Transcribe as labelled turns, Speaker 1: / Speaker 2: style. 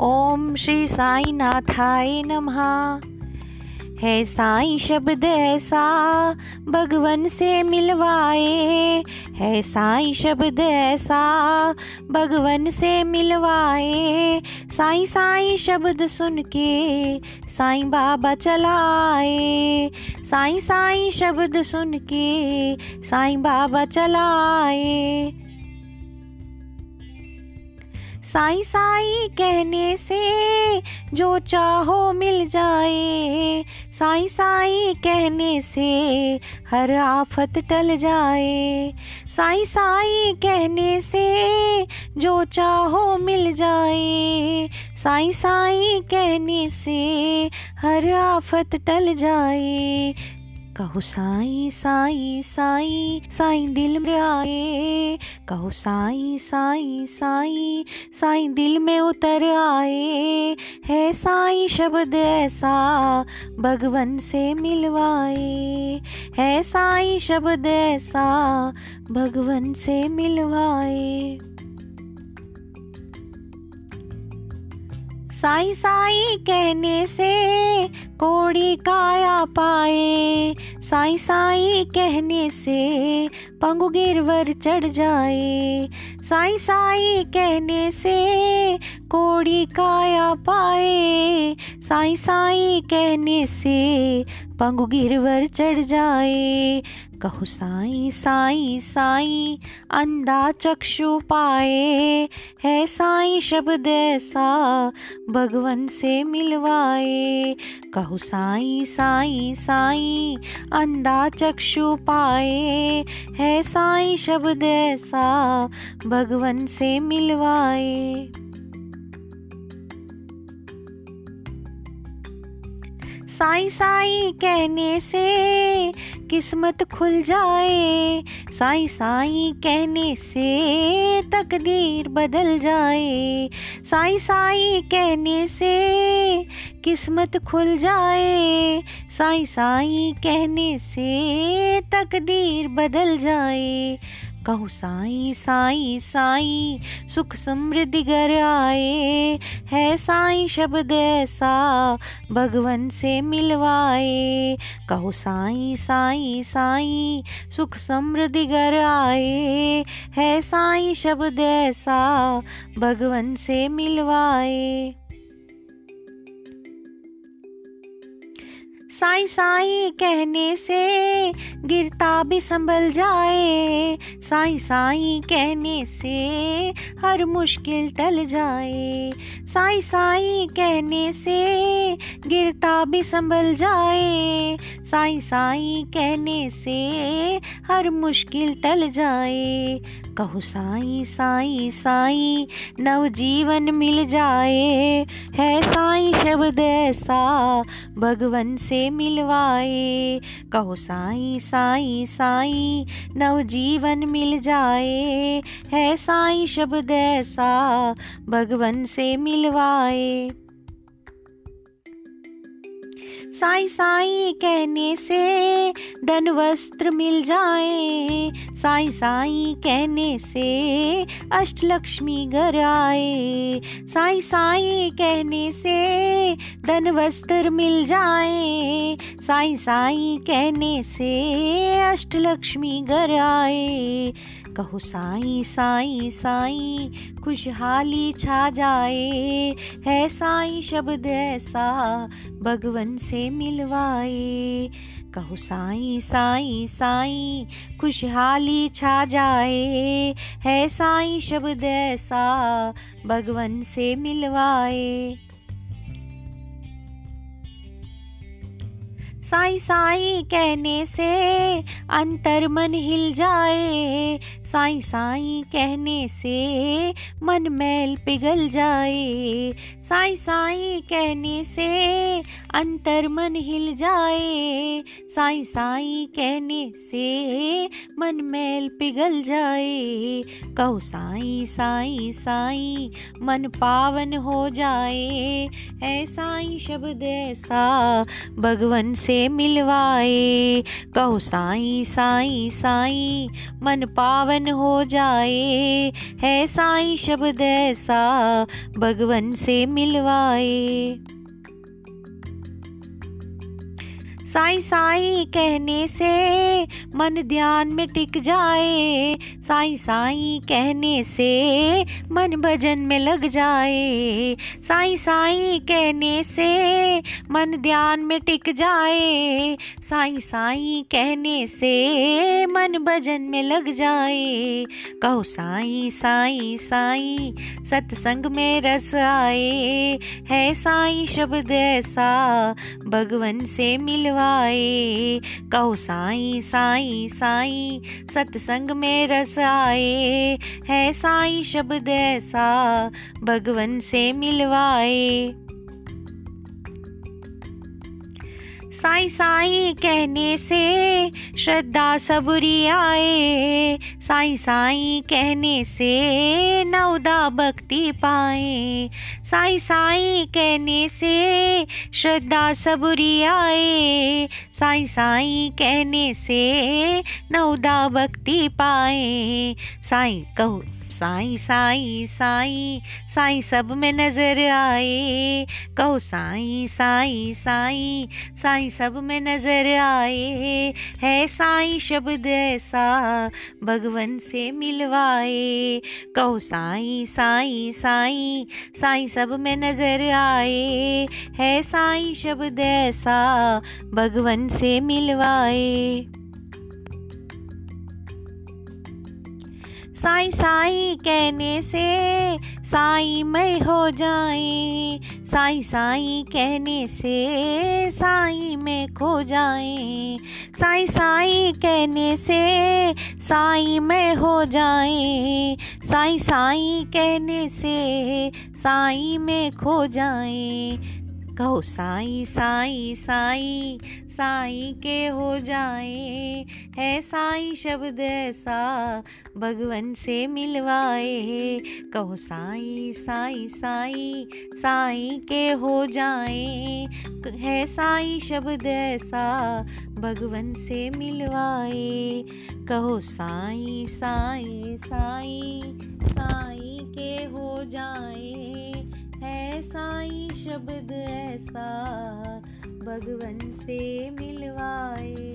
Speaker 1: ओम श्री साई नाथाय नमः। है साई शब्द ऐसा, भगवन से मिलवाए। है साई शब्द ऐसा, भगवन से मिलवाए। साई साई शब्द सुन के साई बाबा चलाए। साई साई शब्द सुन के साई बाबा चलाए। साई साई कहने से जो चाहो मिल जाए। साई साई कहने से हर आफत टल जाए। साई साई कहने से जो चाहो मिल जाए। साई साई कहने से हर आफत टल जाए। कहो साई साई साई साई दिल में आए। कहो साई साई साई साई दिल में उतर आए। है साई शब्द ऐसा भगवन से मिलवाए। है साई शब्द ऐसा भगवन से मिलवाए। साई साई कहने से कोड़ी काया पाए। साई साई कहने से पंगु गिरवर चढ़ जाए। साई साई कहने से कोड़ी काया पाए। साई साई कहने से पंगु गिरवर चढ़ जाए। कहु, साई साई साई, अंधा चक्षु पाए है साई शब्द ऐसा, भगवन से मिलवाए। कहु, साई साई साई, अंधा चक्षु पाए है साई शब्द ऐसा, भगवन से मिलवाए। साई साई कहने से किस्मत खुल जाए। साई साई कहने से तकदीर बदल जाए। साई साई कहने से किस्मत खुल जाए। साई साई कहने से तकदीर बदल जाए। कहू, साई साई साई, सुख समृद्धि घर आए है साई शब्द ऐसा भगवन से मिलवाए। कहू, साई साई साई, सुख समृद्धि घर आए है साई शब्द ऐसा भगवन से मिलवाए। साई साई कहने से गिरता भी संभल जाए। साई साई कहने से हर मुश्किल टल जाए। साई साई कहने से गिरता भी संभल जाए। साई साई कहने से हर मुश्किल टल जाए। कहू साई साई साई नव जीवन मिल जाए। है साई शब्द ऐसा, भगवन से मिलवाए। कहो, साई साई साई नव जीवन मिल जाए। है साई शब्द ऐसा, भगवन से मिलवाए। साई साई कहने से धन वस्त्र मिल जाए। साई साई कहने से अष्टलक्ष्मी घर आए। साई साई कहने से धन वस्त्र मिल जाए। साई साई कहने से अष्टलक्ष्मी घर आए। कहो, साई साई साई, खुशहाली छा जाए। है साई शब्द ऐसा भगवन से मिलवाए। कहो, साई साई साई, खुशहाली छा जाए। है साई शब्द ऐसा भगवन से मिलवाए। साई साई कहने से अंतर मन हिल जाए। साई साई कहने से मन मैल पिघल जाए। साई साई कहने से अंतर मन हिल जाए। साई साई कहने से मन मैल पिघल जाए। कहो साई साई साई मन पावन हो जाए। ऐसा ही शब्द ऐसा भगवन से मिलवाए। कहो, साई साई साई, मन पावन हो जाए। है साई शब्द ऐसा, भगवन से मिलवाए। साई साई कहने से मन ध्यान में टिक जाए। साई साई कहने से मन भजन में लग जाए। साई साई कहने से मन ध्यान में टिक जाए। साई साई कहने से मन भजन में लग जाए। कहो साई साई साई, सत्संग में रस आए। है साई शब्द ऐसा, भगवन से मिलवाए कहो साई साई साई, सत्संग में रस आए, है साई शब्द ऐसा, भगवन से मिलवाए। साई साई कहने से श्रद्धा सबरी आए। साई साई कहने से नवदा भक्ति पाए। साई साई कहने से श्रद्धा सबरी आए। साई साई कहने से नवदा भक्ति पाए। साई कहो। साई साई साई साई सब में नज़र आए। कहो साई साई साई साई सब में नज़र आए। है साई शब्द ऐसा भगवन से मिलवाए। कहो साई साई साई साई सब में नज़र आए। है साई शब्द ऐसा भगवन से मिलवाए। साई साई कहने से साई मैं हो जाए। साई साई कहने से साई में खो जाए। साई साई कहने से साई में हो जाए। साई साई कहने से साई में खो जाए। कहो, साई साई साई साई के हो जाए, है साई शब्द ऐसा भगवन से मिलवाए, कहो, साई साई साई साई के हो जाए, है साई शब्द ऐसा भगवन से मिलवाए, कहो, साई साई साई शब्द ऐसा भगवन से मिलवाए।